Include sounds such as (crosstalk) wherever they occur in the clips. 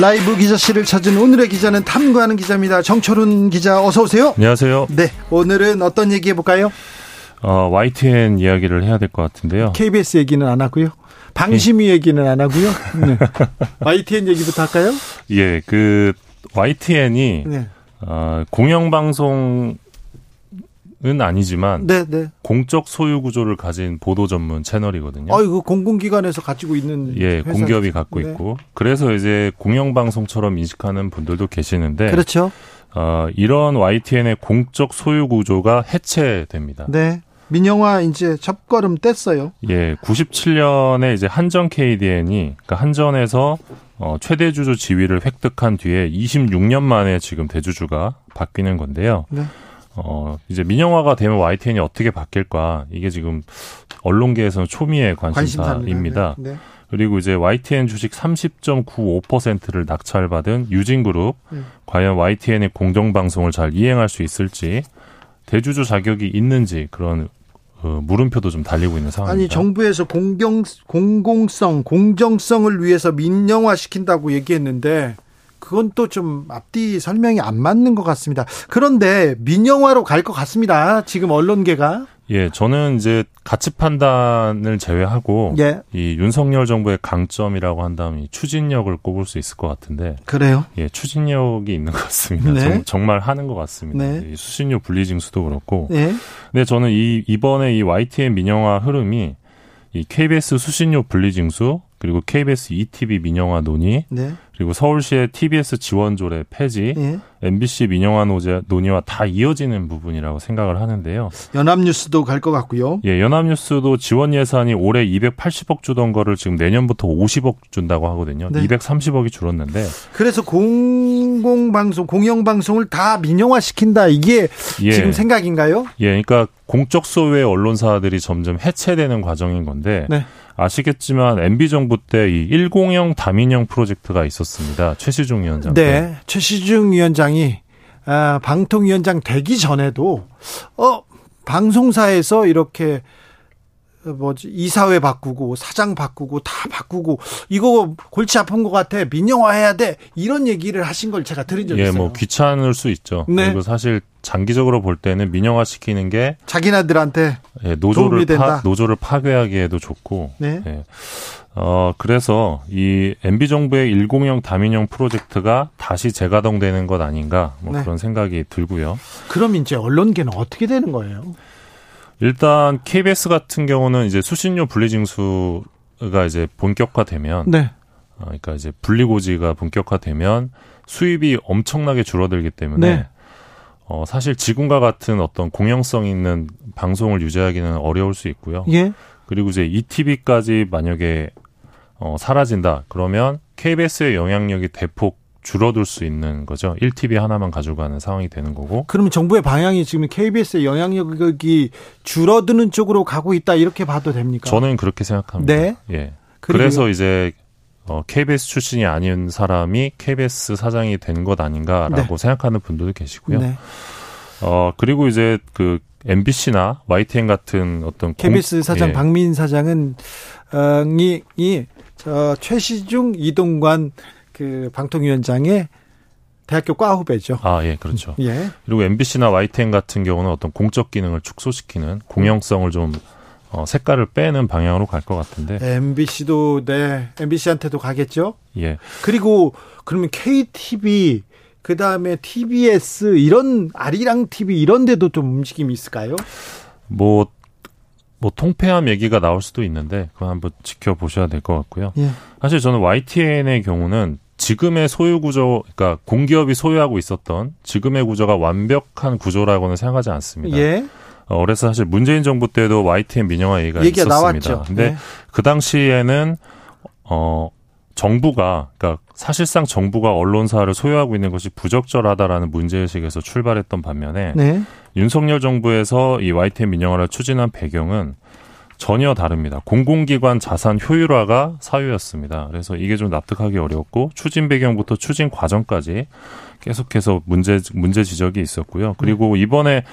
라이브 기자실을 찾은 오늘의 기자는 탐구하는 기자입니다. 정철훈 기자 어서 오세요. 안녕하세요. 네, o늘은 어떤 얘기 해볼까요? 어, YTN 이야기를 해야 될 것 같은데요. KBS 얘기는 안 하고요. 방심위 예. 얘기는 안 하고요. 네. (laughs) YTN 얘기부터 할까요? 예, 그 YTN이 네, 어, 공영방송 은 아니지만 네, 네. 공적 소유 구조를 가진 보도 전문 채널이거든요. 어이구 공공기관에서 가지고 있는 예, 회사. 공기업이 갖고 네. 있고 그래서 이제 공영방송처럼 인식하는 분들도 계시는데 그렇죠. 어, 이런 YTN의 공적 소유 구조가 해체됩니다. 네. 민영화 이제 첫걸음 뗐어요. 예, 97년에 이제 한전 KDN이 그러니까 한전에서 어, 최대 주주 지위를 획득한 뒤에 26년 만에 지금 대주주가 바뀌는 건데요. 네. 어, 이제 민영화가 되면 YTN이 어떻게 바뀔까? 이게 지금 언론계에서는 초미의 관심사입니다. 네. 네. 그리고 이제 YTN 주식 30.95%를 낙찰받은 유진그룹 음. 과연 YTN의 공정방송을 잘 이행할 수 있을지 대주주 자격이 있는지 그런 어, 물음표도 좀 달리고 있는 상황입니다. 아니 정부에서 공경 공공성 공정성을 위해서 민영화 시킨다고 얘기했는데 그건 또 좀 앞뒤 설명이 안 맞는 것 같습니다. 그런데 민영화로 갈 것 같습니다. 지금 언론계가 예, 저는 이제 가치 판단을 제외하고 예 이 윤석열 정부의 강점이라고 한다면 이 추진력을 꼽을 수 있을 것 같은데 그래요. 예, 추진력이 있는 것 같습니다. 네. 정, 말 하는 것 같습니다. 네. 이 수신료 분리징수도 그렇고. 예 근데 저는 이 이번에 이 YTN 민영화 흐름이 이 KBS 수신료 분리징수 그리고 KBS ETV 민영화 논의 네. 그리고 서울시의 TBS 지원조례 폐지 예. MBC 민영화 노제, 논의와 다 이어지는 부분이라고 생각을 하는데요. 연합뉴스도 갈 것 같고요. 예, 연합뉴스도 지원 예산이 올해 280억 주던 거를 지금 내년부터 50억 준다고 하거든요. 네. 230억이 줄었는데 그래서 공공방송 공영방송을 다 민영화 시킨다 이게 예. 지금 생각인가요? 예, 그러니까 공적 소유의 언론사들이 점점 해체되는 과정인 건데 네. 아시겠지만 MB 정부 때 이 1공형 다민형 프로젝트가 있었습니다. 최시중 위원장 때. 네, 최시중 위원장이 아, 방통위원장 되기 전에도 어 방송사에서 이렇게 어, 뭐지 이사회 바꾸고 사장 바꾸고 다 바꾸고 이거 골치 아픈 것 같아 민영화 해야 돼 이런 얘기를 하신 걸 제가 들은 적 예, 있어요. 뭐 귀찮을 수 있죠. 네. 그리고 사실 장기적으로 볼 때는 민영화 시키는 게 자기네들한테 예, 노조를. 파, 노조를 파괴하기에도 좋고. 네. 예. 어, 그래서 이 MB 정부의 1공형 다민형 프로젝트가 다시 재가동되는 것 아닌가 뭐 네. 그런 생각이 들고요. 그럼 이제 언론계는 어떻게 되는 거예요? 일단 KBS 같은 경우는 이제 수신료 분리징수가 이제 본격화되면 네, 어, 그러니까 이제 분리고지가 본격화되면 수입이 엄청나게 줄어들기 때문에 네. 어, 사실 지금과 같은 어떤 공영성 있는 방송을 유지하기는 어려울 수 있고요. 예, 그리고 이제 ETV까지 만약에 어, 사라진다 그러면 KBS의 영향력이 대폭 줄어들 수 있는 거죠. 1TV 하나만 가지고 가는 상황이 되는 거고. 그러면 정부의 방향이 지금 KBS의 영향력이 줄어드는 쪽으로 가고 있다 이렇게 봐도 됩니까? 저는 그렇게 생각합니다. 네. 예. 그리고요? 그래서 이제 어, KBS 출신이 아닌 사람이 KBS 사장이 된 것 아닌가라고 생각하는 분들도 계시고요. 네. 어 그리고 이제 그 MBC나 YTN 같은 어떤 KBS 공- 사장 예. 박민 사장은 어, 이, 이 저, 최시중 이동관 그 방통위원장의 대학교 과 후배죠. 아, 예, 그렇죠. 예. 그리고 MBC나 YTN 같은 경우는 어떤 공적 기능을 축소시키는 공영성을 좀 어, 색깔을 빼는 방향으로 갈 것 같은데, MBC도 네, MBC한테도 가겠죠. 예, 그리고 그러면 KTV 그 다음에 TBS 이런 아리랑 TV 이런 데도 좀 움직임이 있을까요? 뭐, 뭐 통폐합 얘기가 나올 수도 있는데, 그건 한번 지켜보셔야 될 것 같고요. 예. 사실 저는 YTN의 경우는 지금의 소유 구조, 그러니까 공기업이 소유하고 있었던 지금의 구조가 완벽한 구조라고는 생각하지 않습니다. 예. 어, 그래서 사실 문재인 정부 때도 YTN 민영화 얘기가 얘기가 있었습니다. 나왔죠. 근데 네. 그 당시에는 어 정부가 그러니까 사실상 정부가 언론사를 소유하고 있는 것이 부적절하다라는 문제의식에서 출발했던 반면에 네. 윤석열 정부에서 이 YTN 민영화를 추진한 배경은 전혀 다릅니다. 공공기관 자산 효율화가 사유였습니다. 그래서 이게 좀 납득하기 어렵고 추진 배경부터 추진 과정까지 계속해서 문제 문제 지적이 있었고요. 그리고 이번에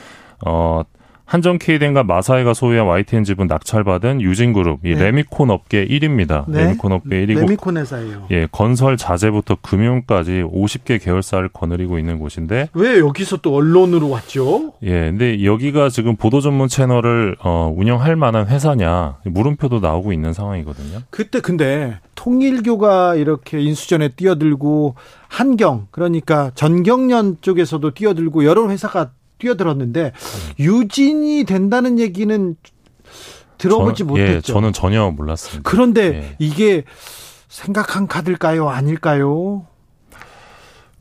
어 한정 K덴과 마사이가 소유한 YTN 지분 낙찰받은 유진그룹, 이 네. 레미콘 업계 1위입니다. 네. 레미콘 업계 1위고 레미콘 회사예요. 예, 건설 자재부터 금융까지 50개 계열사를 거느리고 있는 곳인데 왜 여기서 또 언론으로 왔죠? 예, 근데 여기가 지금 보도 전문 채널을 어, 운영할 만한 회사냐 물음표도 나오고 있는 상황이거든요. 그때 근데 통일교가 이렇게 인수전에 뛰어들고 한경 그러니까 전경련 쪽에서도 뛰어들고 여러 회사가 뛰어들었는데 유진이 된다는 얘기는 들어보지 저는, 못했죠. 예, 저는 전혀 몰랐습니다. 그런데 예. 이게 생각한 카드일까요? 아닐까요?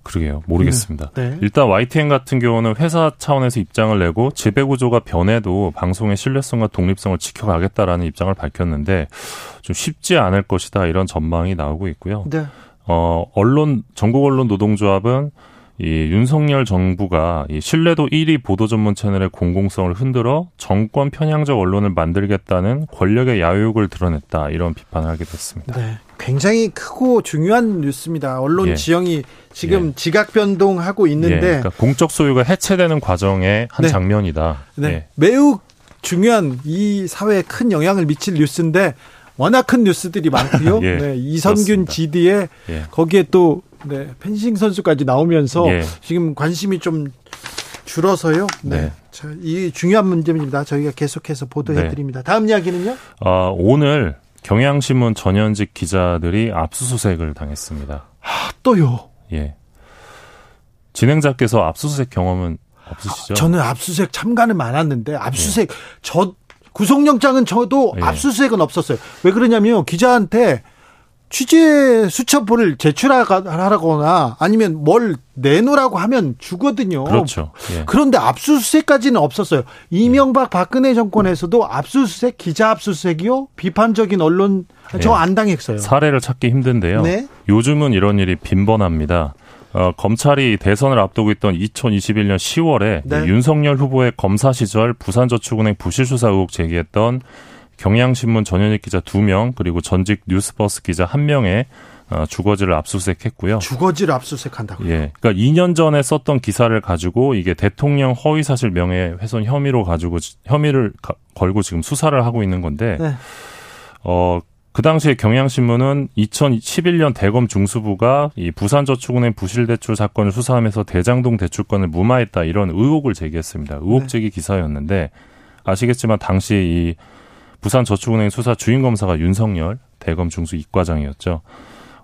그러게요. 모르겠습니다. 네. 네. 일단 YTN 같은 경우는 회사 차원에서 입장을 내고 지배 구조가 변해도 방송의 신뢰성과 독립성을 지켜가겠다라는 입장을 밝혔는데 좀 쉽지 않을 것이다 이런 전망이 나오고 있고요. 네. 어, 언론 전국 언론 노동조합은 이 윤석열 정부가 이 신뢰도 1위 보도 전문 채널의 공공성을 흔들어 정권 편향적 언론을 만들겠다는 권력의 야욕을 드러냈다 이런 비판을 하게 됐습니다. 네. 굉장히 크고 중요한 뉴스입니다. 언론 예. 지형이 지금 예. 지각 변동하고 있는데 예. 그러니까 공적 소유가 해체되는 과정의 한 네. 장면이다. 네. 예. 매우 중요한 이 사회에 큰 영향을 미칠 뉴스인데 워낙 큰 뉴스들이 많고요. (laughs) 예. 네. 이선균 GD에 예. 거기에 또 네, 펜싱 선수까지 나오면서 예. 지금 관심이 좀 줄어서요. 네. 네. 자, 이 중요한 문제입니다. 저희가 계속해서 보도해 네. 드립니다. 다음 이야기는요? 어, 오늘 경향신문 전현직 기자들이 압수수색을 당했습니다. 아, 또요? 예. 진행자께서 압수수색 경험은 없으시죠? 저는 압수수색 참가는 많았는데 압수수색 예. 저 구속영장은 저도 예. 압수수색은 없었어요. 왜 그러냐면 기자한테 취재 수첩을 제출하거나 아니면 뭘 내놓으라고 하면 주거든요. 그렇죠. 예. 그런데 압수수색까지는 없었어요. 이명박 박근혜 정권에서도 압수수색, 기자 압수수색이요? 비판적인 언론 저안 예. 당했어요. 사례를 찾기 힘든데요. 네? 요즘은 이런 일이 빈번합니다. 어, 검찰이 대선을 앞두고 있던 2021년 10월에 네. 윤석열 후보의 검사 시절 부산저축은행 부실수사 의혹 제기했던 경향신문 전현익 기자 2명 그리고 전직 뉴스버스 기자 1명의 어, 주거지를 압수수색했고요. 주거지를 압수수색한다고요? 예. 그러니까 2년 전에 썼던 기사를 가지고 이게 대통령 허위 사실 명예훼손 혐의로 가지고 혐의를 가, 걸고 지금 수사를 하고 있는 건데 네. 어. 그 당시에 경향신문은 2011년 대검 중수부가 이 부산저축은행 부실대출 사건을 수사하면서 대장동 대출권을 무마했다 이런 의혹을 제기했습니다. 의혹 네. 제기 기사였는데 아시겠지만 당시 이 부산저축은행 수사 주인 검사가 윤석열 대검 중수 이과장이었죠.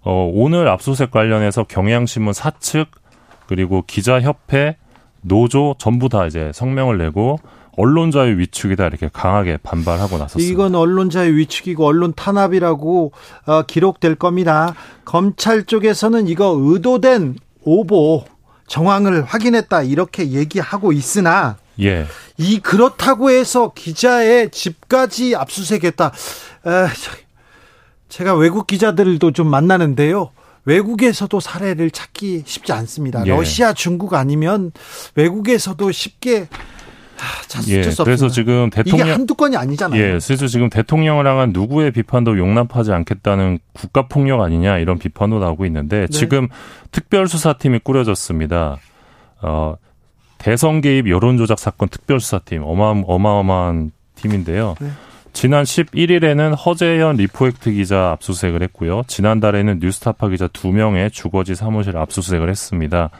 어, 오늘 압수수색 관련해서 경향신문 사측 그리고 기자협회 노조 전부 다 이제 성명을 내고 언론자유 위축이다 이렇게 강하게 반발하고 나섰습니다. 이건 언론자유 위축이고 언론 탄압이라고 어, 기록될 겁니다. 검찰 쪽에서는 이거 의도된 오보 정황을 확인했다 이렇게 얘기하고 있으나 예. 이 그렇다고 해서 기자의 집까지 압수수색했다. 에, 제가 외국 기자들도 좀 만나는데요. 외국에서도 사례를 찾기 쉽지 않습니다. 예. 러시아, 중국 아니면 외국에서도 쉽게 예, 그래서 지금 대통령 이게 한두 건이 아니잖아요. 예, 그래서 지금 대통령을 향한 누구의 비판도 용납하지 않겠다는 국가 폭력 아니냐 이런 비판도 나오고 있는데 네. 지금 특별수사팀이 꾸려졌습니다. 어, 대선 개입 여론 조작 사건 특별수사팀 어마, 어마어마한 팀인데요. 네. 지난 11일에는 허재현 리포액트 기자 압수수색을 했고요. 지난달에는 뉴스타파 기자 2명의 주거지 사무실 압수수색을 했습니다.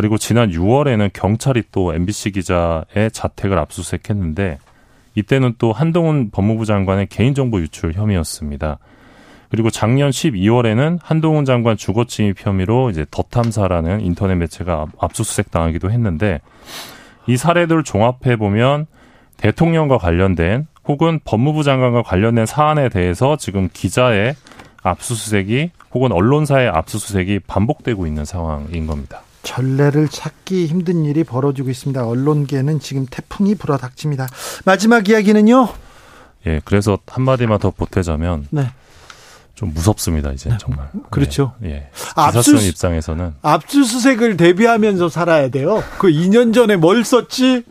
그리고 지난 6월에는 경찰이 또 MBC 기자의 자택을 압수수색했는데 이때는 또 한동훈 법무부 장관의 개인정보 유출 혐의였습니다. 그리고 작년 12월에는 한동훈 장관 주거 침입 혐의로 이제 더탐사라는 인터넷 매체가 압수수색 당하기도 했는데 이 사례들을 종합해 보면 대통령과 관련된 혹은 법무부 장관과 관련된 사안에 대해서 지금 기자의 압수수색이 혹은 언론사의 압수수색이 반복되고 있는 상황인 겁니다. 전례를 찾기 힘든 일이 벌어지고 있습니다. 언론계는 지금 태풍이 불어닥칩니다. 마지막 이야기는요? 예, 그래서 한마디만 더 보태자면 네. 좀 무섭습니다 이제 네. 정말. 그렇죠. 예. 예. 압수 입장에서는 압수수색을 대비하면서 살아야 돼요. 그 2년 전에 뭘 썼지?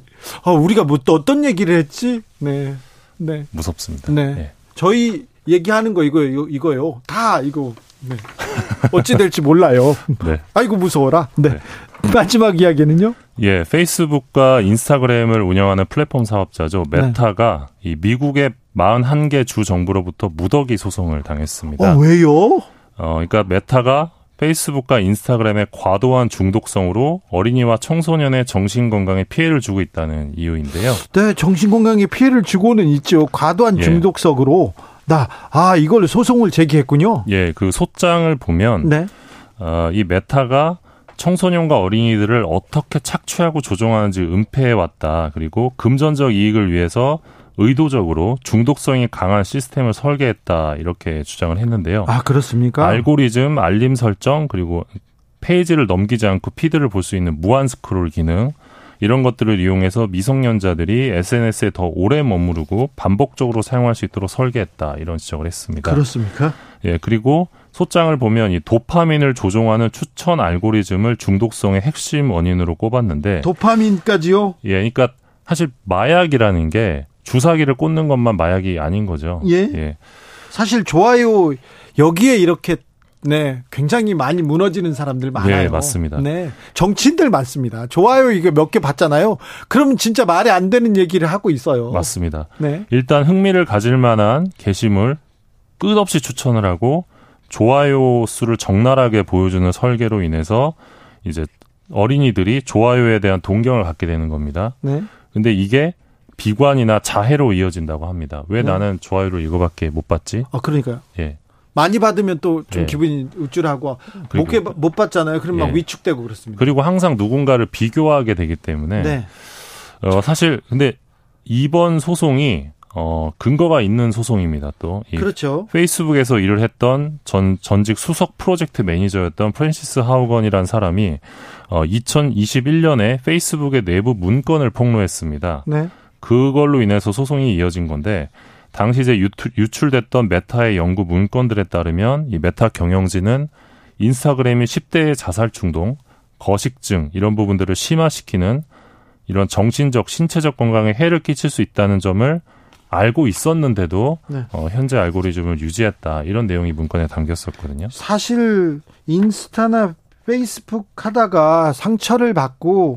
어, 우리가 뭐 또 어떤 얘기를 했지? 네. 네. 무섭습니다. 네. 예. 저희 얘기하는 거 이거 이거 이거요. 다 이거 네. 어찌 될지 몰라요. (laughs) 네. 아이고 무서워라. 네. 마지막 이야기는요? 예, 페이스북과 인스타그램을 운영하는 플랫폼 사업자죠. 네. 메타가 이 미국의 41개 주 정부로부터 무더기 소송을 당했습니다. 어, 왜요? 어, 그러니까 메타가 페이스북과 인스타그램의 과도한 중독성으로 어린이와 청소년의 정신 건강에 피해를 주고 있다는 이유인데요. 네, 정신 건강에 피해를 주고는 있죠. 과도한 예. 중독성으로 나 아, 이걸 소송을 제기했군요. 예, 그 소장을 보면 네. 어, 이 메타가 청소년과 어린이들을 어떻게 착취하고 조종하는지 은폐해 왔다. 그리고 금전적 이익을 위해서 의도적으로 중독성이 강한 시스템을 설계했다. 이렇게 주장을 했는데요. 아, 그렇습니까? 알고리즘, 알림 설정, 그리고 페이지를 넘기지 않고 피드를 볼 수 있는 무한 스크롤 기능 이런 것들을 이용해서 미성년자들이 SNS에 더 오래 머무르고 반복적으로 사용할 수 있도록 설계했다 이런 지적을 했습니다. 그렇습니까? 예, 그리고 소장을 보면 이 도파민을 조종하는 추천 알고리즘을 중독성의 핵심 원인으로 꼽았는데 도파민까지요? 예, 그러니까 사실 마약이라는 게 주사기를 꽂는 것만 마약이 아닌 거죠. 예. 사실 좋아요 여기에 이렇게 네 굉장히 많이 무너지는 사람들 많아요. 예, 맞습니다. 네 정치인들 많습니다. 좋아요 이거 몇개 받잖아요. 그러면 진짜 말이 안 되는 얘기를 하고 있어요. 맞습니다. 네. 일단 흥미를 가질 만한 게시물 끝없이 추천을 하고 좋아요 수를 적나라하게 보여주는 설계로 인해서 이제 어린이들이 좋아요에 대한 동경을 갖게 되는 겁니다. 네. 근데 이게 비관이나 자해로 이어진다고 합니다. 왜 네. 나는 좋아요를 이거밖에 못 받지? 아 그러니까요. 예. 많이 받으면 또좀 예. 기분이 우쭐하고 못, 못 받잖아요. 그럼 막 예. 위축되고 그렇습니다. 그리고 항상 누군가를 비교하게 되기 때문에 네. 어, 사실 근데 이번 소송이 어, 근거가 있는 소송입니다. 또이 그렇죠. 페이스북에서 일을 했던 전 전직 수석 프로젝트 매니저였던 프랜시스 하우건이라는 사람이 어, 2021년에 페이스북의 내부 문건을 폭로했습니다. 네. 그걸로 인해서 소송이 이어진 건데 당시 이제 유투, 유출 됐던 메타의 연구 문건들에 따르면 이 메타 경영진은 인스타그램이 10대의 자살 충동, 거식증 이런 부분들을 심화시키는 이런 정신적, 신체적 건강에 해를 끼칠 수 있다는 점을 알고 있었는데도 네. 어, 현재 알고리즘을 유지했다 이런 내용이 문건에 담겼었거든요. 사실 인스타나 페이스북 하다가 상처를 받고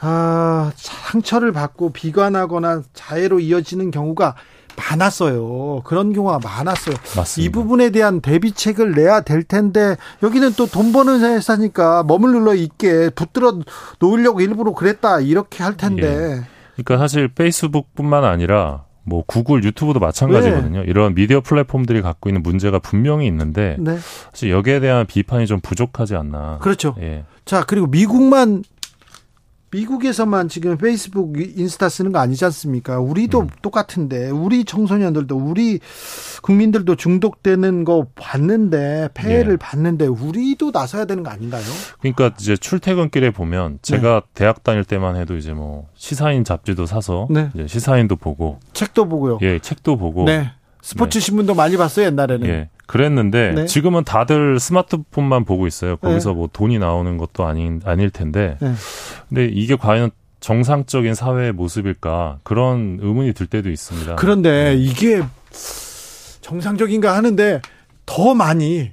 아 상처를 받고 비관하거나 자해로 이어지는 경우가 많았어요. 그런 경우가 많았어요. 맞습니다. 이 부분에 대한 대비책을 내야 될 텐데 여기는 또 돈 버는 회사니까 머물러 있게 붙들어 놓으려고 일부러 그랬다 이렇게 할 텐데 그러니까 사실 페이스북뿐만 아니라 뭐 구글, 유튜브도 마찬가지거든요. 이런 미디어 플랫폼들이 갖고 있는 문제가 분명히 있는데 네 사실 여기에 대한 비판이 좀 부족하지 않나. 그렇죠. 예. 자 그리고 미국만 미국에서만 지금 페이스북, 인스타 쓰는 거 아니지 않습니까? 우리도 음. 똑같은데 우리 청소년들도 우리 국민들도 중독되는 거 봤는데 폐해를 예. 봤는데 우리도 나서야 되는 거 아닌가요? 그러니까 이제 출퇴근길에 보면 네. 제가 대학 다닐 때만 해도 이제 뭐 시사인 잡지도 사서 네. 시사인도 보고 책도 보고요. 예 책도 보고 네. 스포츠 신문도 많이 봤어요 옛날에는. 예 그랬는데 네. 지금은 다들 스마트폰만 보고 있어요. 거기서 뭐 돈이 나오는 것도 아닌 아닐 텐데 네. 근데 이게 과연 정상적인 사회의 모습일까 그런 의문이 들 때도 있습니다. 그런데 이게 정상적인가 하는데 더 많이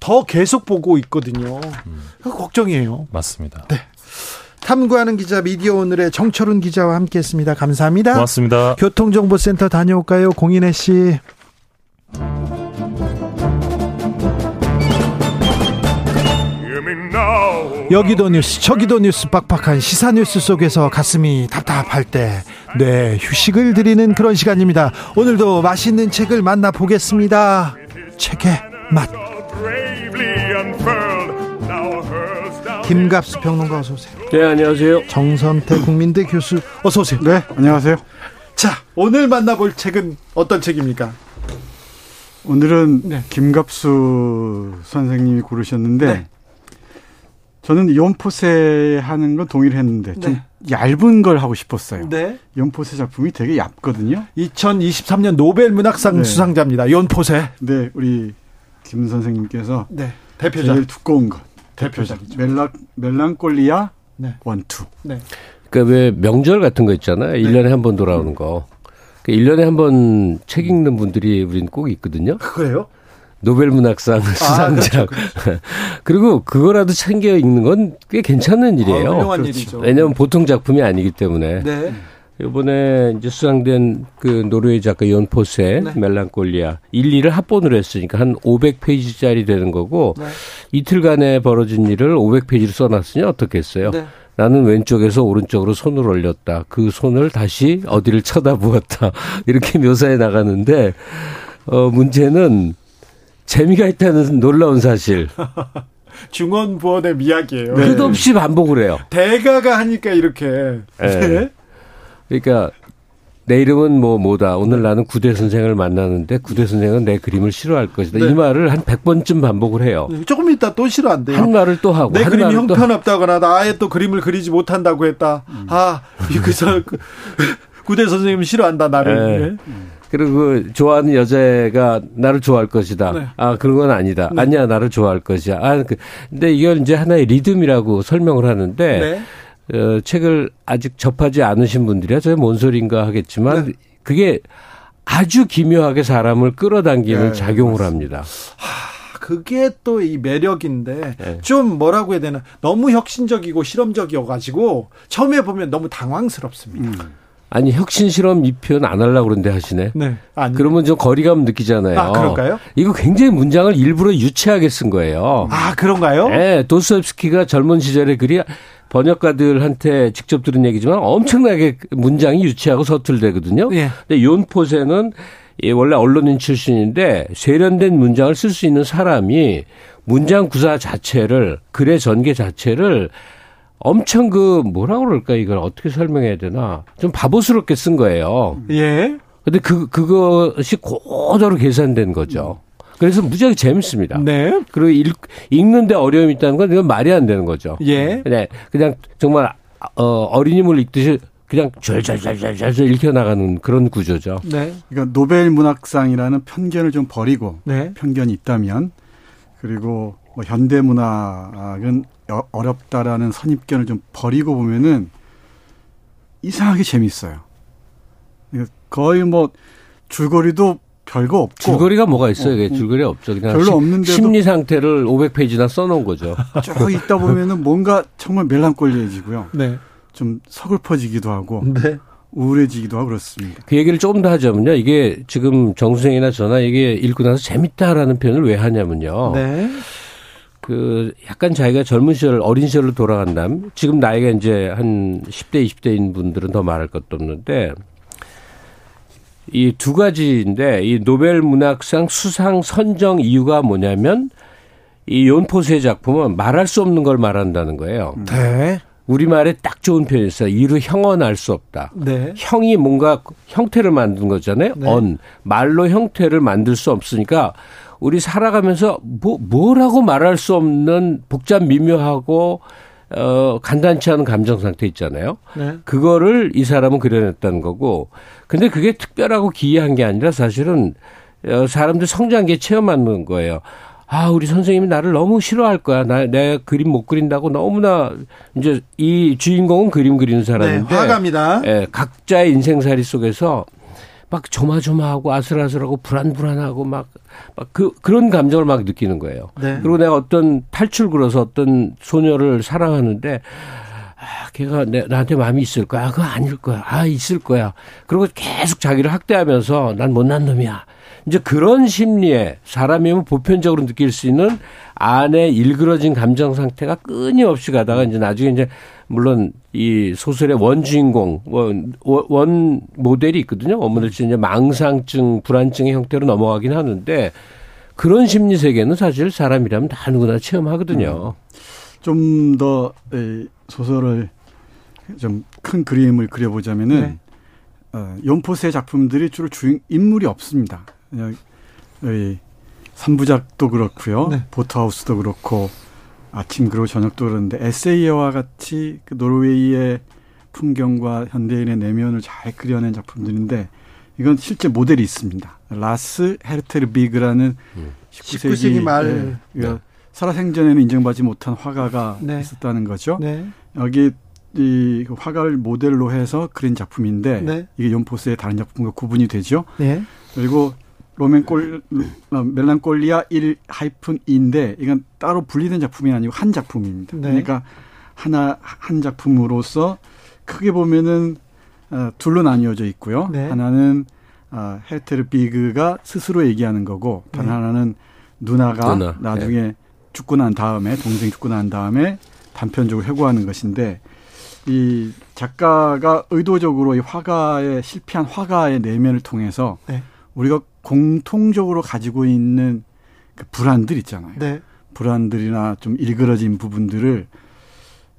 더 계속 보고 있거든요. 음. 걱정이에요. 맞습니다. 탐구하는 기자 미디어 오늘의 정철훈 기자와 함께했습니다. 감사합니다. 고맙습니다. 교통정보센터 다녀올까요, 공인혜 씨? 여기도 뉴스 저기도 뉴스 빡빡한 시사 뉴스 속에서 가슴이 답답할 때 네, 휴식을 드리는 그런 시간입니다. 오늘도 맛있는 책을 만나 보겠습니다. 책의 맛. 김갑수 평론가 어서 오세요. 네, 안녕하세요. 정선태 국민대 교수 어서 오세요. 네, 안녕하세요. 자, 오늘 만나볼 책은 어떤 책입니까? 오늘은 네. 김갑수 선생님이 고르셨는데 네. 저는 이온포세 하는 건 동의를 했는데 좀 네. 얇은 걸 하고 싶었어요. 네. 욘 포세 작품이 되게 얇거든요. 2023년 노벨 문학상 네. 수상자입니다. 욘 포세. 네, 우리 김 선생님께서 네. 대표작. 제일 두꺼운 것. 대표작이죠. 멜라, 멜랑콜리아 네. one two. 네. 그러니까 왜 명절 같은 거 있잖아요. 일 1년에 한 번 돌아오는 거. 그 1년에 한 번 책 읽는 분들이 우린 꼭 있거든요. 그래요? 노벨 문학상 수상자. 그렇죠, (laughs) 그리고 그거라도 챙겨 읽는 건 꽤 괜찮은 일이에요. 아, 훌륭한 그렇죠. 일이죠. 왜냐하면 보통 작품이 아니기 때문에. 네. 이번에 이제 수상된 그 노르웨이 작가 욘 포세 네. 멜랑콜리아 1, 2를 합본으로 했으니까 한 500페이지짜리 되는 거고 네. 이틀간에 벌어진 일을 500페이지로 써놨으니 어떻겠어요? 네. 나는 왼쪽에서 오른쪽으로 손을 올렸다. 그 손을 다시 어디를 쳐다보았다. (laughs) 이렇게 묘사해 나가는데 어 문제는 재미가 있다는 놀라운 사실. (laughs) 중언부언의 미학이에요. 네. 끝 없이 반복을 해요. 대가가 하니까 이렇게. 네. 그러니까 내 이름은 뭐 뭐다. 오늘 나는 구대 선생을 만나는데 구대 선생은 내 그림을 싫어할 것이다. 네. 이 말을 한 100번쯤 반복을 해요. 조금 이따 또 싫어한대요. 한 말을 또 하고 내한 그림이 형편없다거나 나 아예 또 그림을 그리지 못한다고 했다. 아, 그래서 그, (laughs) 구대 선생님 싫어한다 나를. 네. 그리고 그 좋아하는 여자가 나를 좋아할 것이다. 네. 아 그런 건 아니다. 아니야 나를 좋아할 것이야. 아 그, 근데 이걸 이제 하나의 리듬이라고 설명을 하는데 네. 어, 책을 아직 접하지 않으신 분들이야 저게 뭔 소린가 하겠지만 네. 그게 아주 기묘하게 사람을 끌어당기는 네, 작용을 합니다. 그게 또 이 매력인데 네. 좀 뭐라고 해야 되나 너무 혁신적이고 실험적이어가지고 처음에 보면 너무 당황스럽습니다. 음. 아니 혁신 실험 이 표현 안 하려고 그러는데 하시네. 네. 그러면 좀 거리감 느끼잖아요. 아, 그럴까요? 이거 굉장히 문장을 일부러 유치하게 쓴 거예요. 아 그런가요? 네, 도스토옙스키가 젊은 시절에 글이 번역가들한테 직접 들은 얘기지만 엄청나게 문장이 유치하고 서툴대거든요. 예. 근데 윤포세는 이 원래 언론인 출신인데 세련된 문장을 쓸 수 있는 사람이 문장 구사 자체를 글의 전개 자체를 엄청 그 뭐라 그럴까 이걸 어떻게 설명해야 되나 좀 바보스럽게 쓴 거예요. 예. 근데 그 그것이 고도로 계산된 거죠. 그래서 무지하게 재밌습니다. 네. 그리고 읽, 읽는데 어려움이 있다는 건 이건 말이 안 되는 거죠. 예. 그냥 그냥 정말 어, 어린이물 읽듯이 그냥 절절절절절 읽혀 나가는 그런 구조죠. 네. 그러니까 노벨 문학상이라는 편견을 좀 버리고 네. 편견이 있다면 그리고 뭐 현대 문학은 어- 어렵다라는 선입견을 좀 버리고 보면은 이상하게 재밌어요. 그러니까 거의 뭐 줄거리도 별거 없고 줄거리가 뭐가 있어요? 그게 어, 줄거리 없죠. 그냥 별로 심- 없는데도 심리 상태를 500페이지나 써놓은 거죠. (laughs) 쭉 있다 보면은 뭔가 정말 멜랑꼴리해지고요. 네. 좀 서글퍼지기도 하고 네. 우울해지기도 하고 그렇습니다. 그 얘기를 조금 더 하자면요. 이게 지금 정수생이나 저나 이게 읽고 나서 재밌다라는 표현을 왜 하냐면요. 네. 그 약간 자기가 젊은 시절 어린 시절로 돌아간다면 지금 나이가 이제 한 10대 20대인 분들은 더 말할 것도 없는데 이 두 가지인데 이 노벨 문학상 수상 선정 이유가 뭐냐면 이 연포세 작품은 말할 수 없는 걸 말한다는 거예요. 네. 우리말에 딱 좋은 표현이 있어요. 이루 형언할 수 없다. 네. 형이 뭔가 형태를 만든 거잖아요. 네. 언 말로 형태를 만들 수 없으니까 우리 살아가면서 뭐 뭐라고 말할 수 없는 복잡 미묘하고 어 간단치 않은 감정 상태 있잖아요. 네. 그거를 이 사람은 그려냈다는 거고. 근데 그게 특별하고 기이한 게 아니라 사실은 어, 사람들 성장기에 체험하는 거예요. 아, 우리 선생님이 나를 너무 싫어할 거야. 나, 내 그림 못 그린다고 너무나 이제 이 주인공은 그림 그리는 네. 사람인데. 화가입니다. 예, 각자의 인생살이 속에서 막 조마조마하고 아슬아슬하고 불안불안하고 막, 막 그, 그런 감정을 막 느끼는 거예요. 네. 그리고 내가 어떤 탈출구로서 어떤 소녀를 사랑하는데 아, 걔가 내, 나한테 마음이 있을 거야. 아, 그거 아닐 거야. 아, 있을 거야. 그리고 계속 자기를 학대하면서 난 못난 놈이야. 이제 그런 심리에 사람이면 보편적으로 느낄 수 있는 안에 일그러진 감정 상태가 끊임없이 가다가 이제 나중에 이제 물론 이 소설의 원주인공 원, 원 모델이 있거든요. 원모델이 이제 망상증, 불안증의 형태로 넘어가긴 하는데 그런 심리 세계는 사실 사람이라면 다 누구나 체험하거든요. 좀 더 소설을 좀 큰 그림을 그려보자면은 네. 어, 연포세 작품들이 주로 주인 인물이 없습니다. 그냥 이 삼부작도 그렇고요, 네. 보트하우스도 그렇고 아침 그리고 저녁도 그런데 에세이와 같이 그 노르웨이의 풍경과 현대인의 내면을 잘 그려낸 작품들인데 이건 실제 모델이 있습니다. 라스 헤르테르비그라는 음. 19세기, 19세기 말 네. 네. 살아생전에는 인정받지 못한 화가가 네. 있었다는 거죠. 네. 여기 이 화가를 모델로 해서 그린 작품인데 네. 이게 욘 포세의 다른 작품과 구분이 되죠. 네. 그리고 로맨골 어, 멜랑콜리아 1 하이픈 2인데 이건 따로 분리된 작품이 아니고 한 작품입니다. 네. 그러니까 하나 한 작품으로서 크게 보면은 어, 둘로 나뉘어져 있고요. 네. 하나는 어, 헤르테르비그가 스스로 얘기하는 거고 다른 네. 하나는 누나가 누나. 나중에 네. 죽고 난 다음에 동생 죽고 난 다음에 단편적으로 회고하는 것인데 이 작가가 의도적으로 이 화가의 실패한 화가의 내면을 통해서 네. 우리가 공통적으로 가지고 있는 그 불안들 있잖아요. 네. 불안들이나 좀 일그러진 부분들을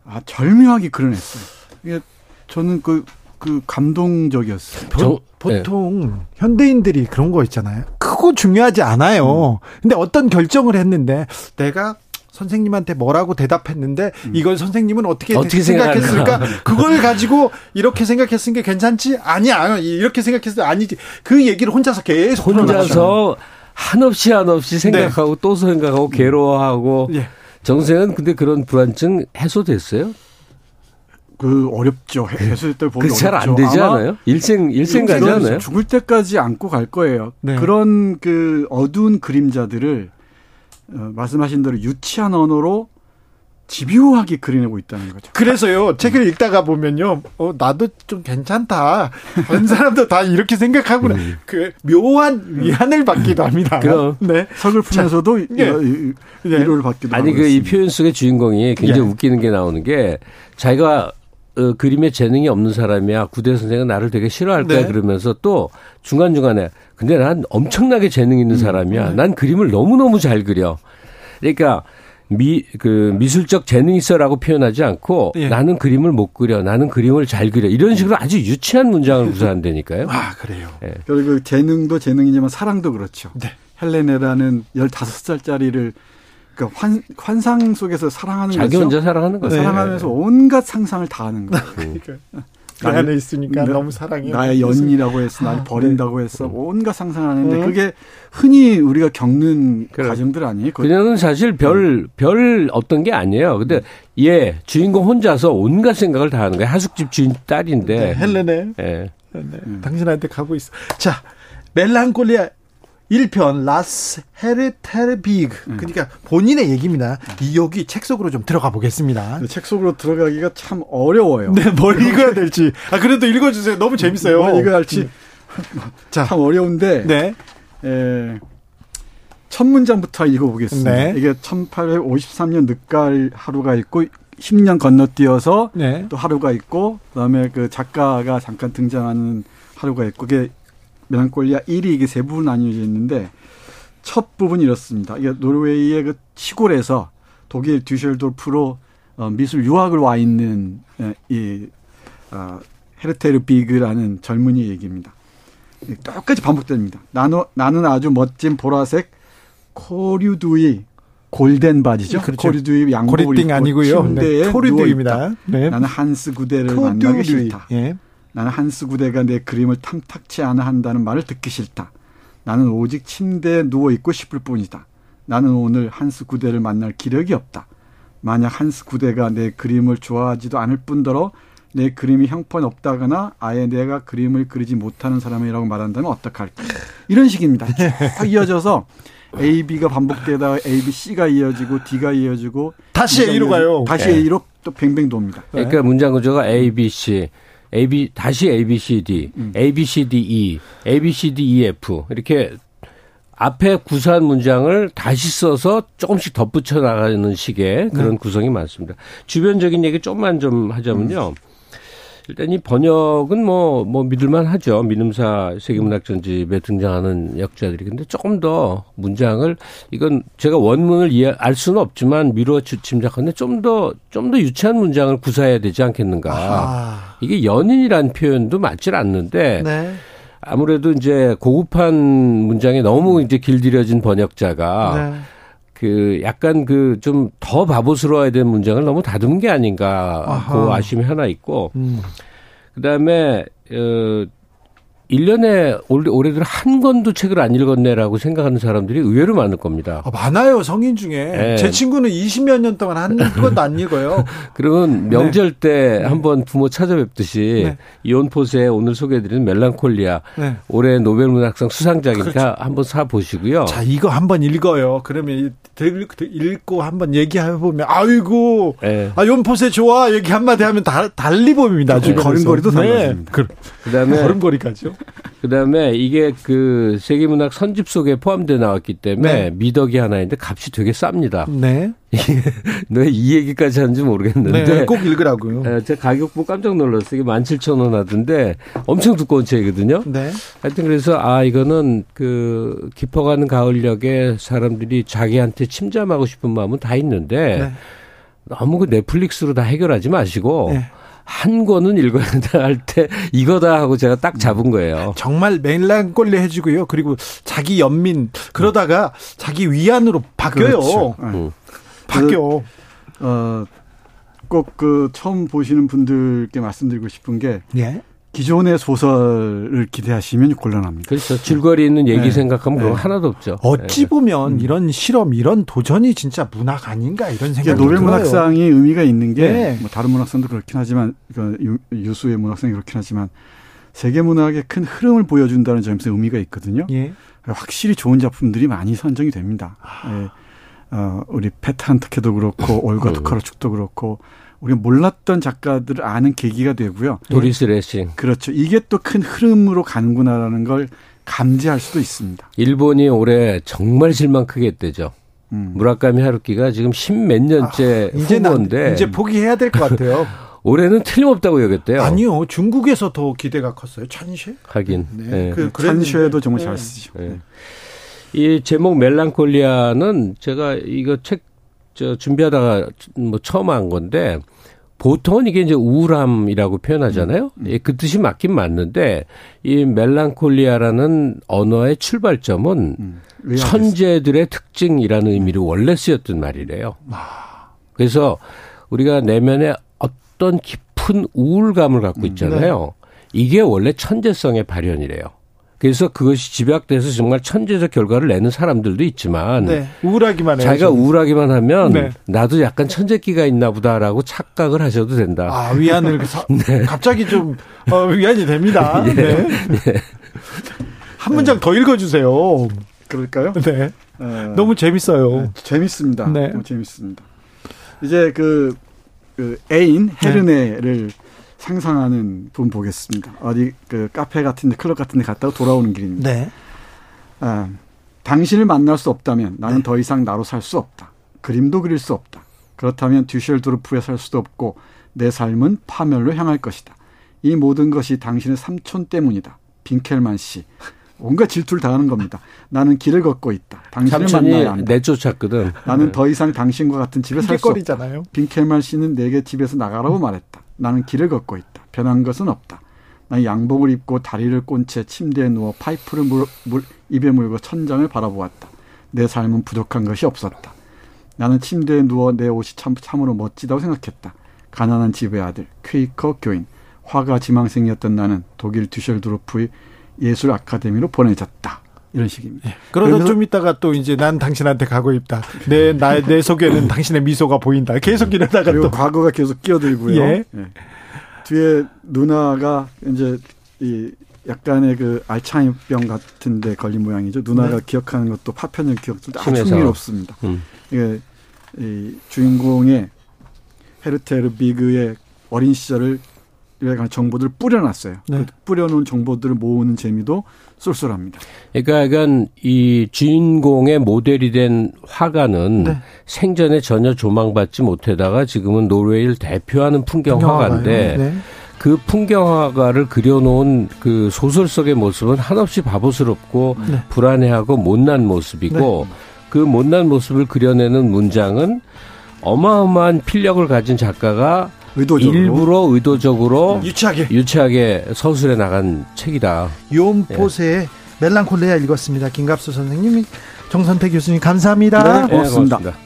아, 절묘하게 그려냈어요. 이게 저는 그, 그 감동적이었어요. 저, 보통 네. 현대인들이 그런 거 있잖아요. 크고 중요하지 않아요. 음. 근데 어떤 결정을 했는데 내가 선생님한테 뭐라고 대답했는데 음. 이걸 선생님은 어떻게, 어떻게 생각했을까? (laughs) 그걸 가지고 이렇게 생각했으니까 괜찮지? 아니야. 이렇게 생각했을 때 아니지. 그 얘기를 혼자서 계속 혼자서 한없이 한없이 생각하고 네. 또 생각하고 괴로워하고 네. 정생은 근데 그런 불안증 해소됐어요? 그 어렵죠. 해소됐다 보면 그 잘안 되지 않아요? 일생 일생 가지 않아요? 죽을 때까지 안고 갈 거예요. 네. 그런 그 어두운 그림자들을 어, 말씀하신 대로 유치한 언어로 집요하게 그려내고 있다는 거죠. 그래서요, 책을 읽다가 보면요, 어, 나도 좀 괜찮다. 다른 (laughs) 사람도 다 이렇게 생각하구나. 음. 그, 묘한 위안을 받기도 합니다. 그럼. 네. 서글프면서도 네. 위로를 받기도 아니, 그 이 표현 속의 주인공이 굉장히 예. 웃기는 게 나오는 게 자기가 어, 그림에 재능이 없는 사람이야. 구대 선생은 나를 되게 싫어할 거야. 네. 그러면서 또 중간중간에 근데 난 엄청나게 재능 있는 음. 사람이야. 음. 난 그림을 너무너무 잘 그려. 그러니까 미, 그, 미술적 재능 있어라고 표현하지 않고 예. 나는 그림을 못 그려. 나는 그림을 잘 그려. 이런 식으로 아주 유치한 문장을 구사한다니까요. 아, 그래요. 예. 그리고 재능도 재능이지만 사랑도 그렇죠. 네. 헬레네라는 15살짜리를 그 환, 환상 속에서 사랑하는 자기 거죠. 혼자 사랑하는 거죠. 사랑하면서 네. 온갖 상상을 다 하는 거예요. 그러니까. 그 안에 있으니까 나, 너무 사랑해. 나의 연인이라고 해서 나를 아, 버린다고 네. 해서 온갖 상상하는데 네. 그게 흔히 우리가 겪는 그래. 가정들 아니에요? 그녀는 사실 별, 네. 별 어떤 게 아니에요. 근데 얘, 주인공 혼자서 온갖 생각을 다 하는 거예요. 하숙집 주인 딸인데. 네, 헬레네. 예. 네. 당신한테 가고 있어. 자, 멜랑콜리아 1편 라스 헤르테르비그 음. 그러니까 본인의 얘기입니다. 이 여기 책 속으로 좀 들어가 보겠습니다. 책 속으로 들어가기가 참 어려워요. 네, 뭘 읽어야 될지. 아 그래도 읽어 주세요. 너무 재밌어요. 뭘 읽어야 할지 음. (laughs) 자, 참 어려운데. 네. 에, 첫 문장부터 읽어 보겠습니다. 네. 이게 1853년 늦갈 하루가 있고 10년 건너뛰어서 네. 또 하루가 있고 그다음에 그 작가가 잠깐 등장하는 하루가 있고 그게 멜랑콜리아 1이 이게 세 부분 나뉘어져 있는데 첫 부분이 이렇습니다. 이게 노르웨이의 그 시골에서 독일 듀셜도프로 어, 미술 유학을 와 있는 이 어, 헤르테르 비그라는 젊은이 얘기입니다. 똑같이 반복됩니다. 나는, 나는 아주 멋진 보라색 코류두이 골덴 바지죠. 그렇죠. 코류두이 양복을 입고 아니고요. 침대에 네, 코류두입니다. 네. 나는 한스 구데를 만나기 싫다. 예. 나는 한스 구대가 내 그림을 탐탁치 않아 한다는 말을 듣기 싫다. 나는 오직 침대에 누워 있고 싶을 뿐이다. 나는 오늘 한스 구대를 만날 기력이 없다. 만약 한스 구대가 내 그림을 좋아하지도 않을 뿐더러 내 그림이 형편없다거나 아예 내가 그림을 그리지 못하는 사람이라고 말한다면 어떡할까. 이런 식입니다. 쭉 이어져서 A, B가 반복되다가 A, B, C가 이어지고 D가 이어지고 다시 A로 가요. 다시 네. A로 또 뱅뱅 돕니다. 그러니까 문장 구조가 A, B, C. A, B, 다시 A, B, C, D, 음. A, B, C, D, E, A, B, C, D, E, F. 이렇게 앞에 구사한 문장을 다시 써서 조금씩 덧붙여 나가는 식의 그런 네. 구성이 많습니다. 주변적인 얘기 좀만 좀 하자면요. 음. 일단 이 번역은 뭐, 뭐 믿을만 하죠. 민음사 세계문학 전집에 등장하는 역자들이. 근데 조금 더 문장을, 이건 제가 원문을 이해, 알 수는 없지만 미루어 짐작하는데 좀 더, 좀 더 유치한 문장을 구사해야 되지 않겠는가. 아. 이게 연인이란 표현도 맞질 않는데. 네. 아무래도 이제 고급한 문장에 너무 이제 길들여진 번역자가 네. 그 약간 그 좀 더 바보스러워야 되는 문장을 너무 다듬은 게 아닌가 그 아쉬움이 하나 있고 음. 그다음에 어 1년에 올해 들어 한 권도 책을 안 읽었네라고 생각하는 사람들이 의외로 많을 겁니다. 아, 많아요, 성인 중에. 네. 제 친구는 20몇 년 동안 한 권도 안 읽어요. (laughs) 그러면 네. 명절 때 네. 한번 부모 찾아뵙듯이 네. 욘 포세의 오늘 소개해드리는 멜랑콜리아 네. 올해 노벨문학상 수상작이니까 그렇죠. 한번 사 보시고요. 자, 이거 한번 읽어요. 그러면 읽고 한번 얘기해 보면 아이고, 네. 아 욘 포세 좋아 얘기 한마디 하면 다 달리 보입니다. 나중에 걸음걸이도 달라집니다. 그, 그다음에 걸음걸이까지요. 그다음에 이게 그 세계문학 선집 속에 포함돼 나왔기 때문에 네. 미덕이 하나인데 값이 되게 쌉니다. 네. (laughs) 왜이 얘기까지 하는지 모르겠는데 네, 꼭 읽으라고요. 네, 제 가격 보고 깜짝 놀랐어요. 이게 17,000원 하던데 엄청 두꺼운 책이거든요. 네. 하여튼 그래서 아 이거는 그 깊어가는 가을역에 사람들이 자기한테 침잠하고 싶은 마음은 다 있는데 네. 너무 그 넷플릭스로 다 해결하지 마시고 네. 한 권은 읽어야 (laughs) 된다 할때 이거다 하고 제가 딱 잡은 거예요. 정말 멜랑꼴리 해주고요. 그리고 자기 연민 그러다가 자기 위안으로 바뀌어요. 그렇죠. 음. 바뀌어. 그, 어, 꼭 그 처음 보시는 분들께 말씀드리고 싶은 게 예? 기존의 소설을 기대하시면 곤란합니다. 그렇죠. 줄거리 있는 얘기 네. 생각하면 그거 네. 하나도 없죠. 어찌 네. 보면 음. 이런 실험, 이런 도전이 진짜 문학 아닌가 이런 생각이 노벨 문학상이 의미가 있는 게뭐 네. 다른 문학상도 그렇긴 하지만 그 유수의 문학상이 그렇긴 하지만 세계 문학의 큰 흐름을 보여준다는 점에서 의미가 있거든요. 예. 확실히 좋은 작품들이 많이 선정이 됩니다. 아. 예. 어, 우리 페탄트케도 그렇고 (laughs) 올가 토카르축도 그렇고 우리가 몰랐던 작가들을 아는 계기가 되고요. 도리스 레싱. 그렇죠. 이게 또 큰 흐름으로 가는구나라는 걸 감지할 수도 있습니다. 일본이 올해 정말 실망 크게 했대죠. 음. 무라카미 하루키가 지금 십몇 년째 아, 이제 후보인데 이제 포기해야 될 것 같아요. (laughs) 올해는 틀림없다고 여겼대요. 아니요. 중국에서 더 기대가 컸어요. 찬쉐? 하긴. 네. 네. 그 찬쉐도 정말 네. 잘 쓰죠. 네. 네. 이 제목 멜랑콜리아는 제가 이거 책 저 준비하다가 뭐 처음 한 건데 보통은 이게 이제 우울함이라고 표현하잖아요. 음, 음. 예, 그 뜻이 맞긴 맞는데 이 멜랑콜리아라는 언어의 출발점은 음, 천재들의 특징이라는 의미로 원래 쓰였던 말이래요. 아. 그래서 우리가 내면에 어떤 깊은 우울감을 갖고 음, 있잖아요. 네. 이게 원래 천재성의 발현이래요. 그래서 그것이 집약돼서 정말 천재적 결과를 내는 사람들도 있지만 네. 우울하기만 해요. 자기가 우울하기만 하면 네. 나도 약간 천재기가 있나 보다라고 착각을 하셔도 된다. 아 위안을 사, (laughs) 네. 갑자기 좀 어, 위안이 됩니다. (laughs) 예. 네. 예. 한 문장 더 읽어 주세요. 그럴까요? 네. 어, 너무 재밌어요. 네, 재밌습니다. 네. 너무 재밌습니다. 이제 그, 그 애인 헤르네를 상상하는 분 보겠습니다. 어디 그 카페 같은데 클럽 같은데 갔다가 돌아오는 길입니다. 네. 아, 당신을 만날 수 없다면 나는 네. 더 이상 나로 살 수 없다. 그림도 그릴 수 없다. 그렇다면 듀셜도르프에 살 수도 없고 내 삶은 파멸로 향할 것이다. 이 모든 것이 당신의 삼촌 때문이다. 빈켈만 씨. 온갖 질투를 당하는 겁니다. 나는 길을 걷고 있다. 당신을 만나야 한다. 내쫓았거든. 나는 더 이상 당신과 같은 집에 살 수 없다. 빈켈만 씨는 내게 집에서 나가라고 말했다. 나는 길을 걷고 있다. 변한 것은 없다. 나는 양복을 입고 다리를 꼰 채 침대에 누워 파이프를 물, 물, 입에 물고 천장을 바라보았다. 내 삶은 부족한 것이 없었다. 나는 침대에 누워 내 옷이 참, 참으로 멋지다고 생각했다. 가난한 집의 아들, 퀘이커 교인, 화가 지망생이었던 나는 독일 듀셜드로프의 예술 아카데미로 보내졌다. 이런 식입니다. 네. 그러다 좀 있다가 또 이제 난 당신한테 가고 있다. 내, 나, 내 속에는 당신의 미소가 보인다. 계속 이러다가 또. 과거가 계속 끼어들고요. 예. 예. 뒤에 누나가 이제 이 약간의 그 알츠하이머병 같은데 걸린 모양이죠. 누나가 네. 기억하는 것도 파편적 기억도 아주 흥미롭습니다. 음. 이게 이 주인공의 헤르테르 비그의 어린 시절을 정보들을 뿌려놨어요. 네. 그 뿌려놓은 정보들을 모으는 재미도 쏠쏠합니다. 그러니까 약간 이 주인공의 모델이 된 화가는 네. 생전에 전혀 조망받지 못하다가 지금은 노르웨이를 대표하는 풍경 화가인데 네. 그 풍경 화가를 그려놓은 그 소설 속의 모습은 한없이 바보스럽고 네. 불안해하고 못난 모습이고 네. 그 못난 모습을 그려내는 문장은 어마어마한 필력을 가진 작가가 의도적으로. 일부러 의도적으로 유치하게 유치하게 서술해 나간 책이다. 요포세의 네. 멜랑콜레아 읽었습니다. 김갑수 선생님이 정선태 교수님 감사합니다. 네, 고맙습니다. 네, 고맙습니다.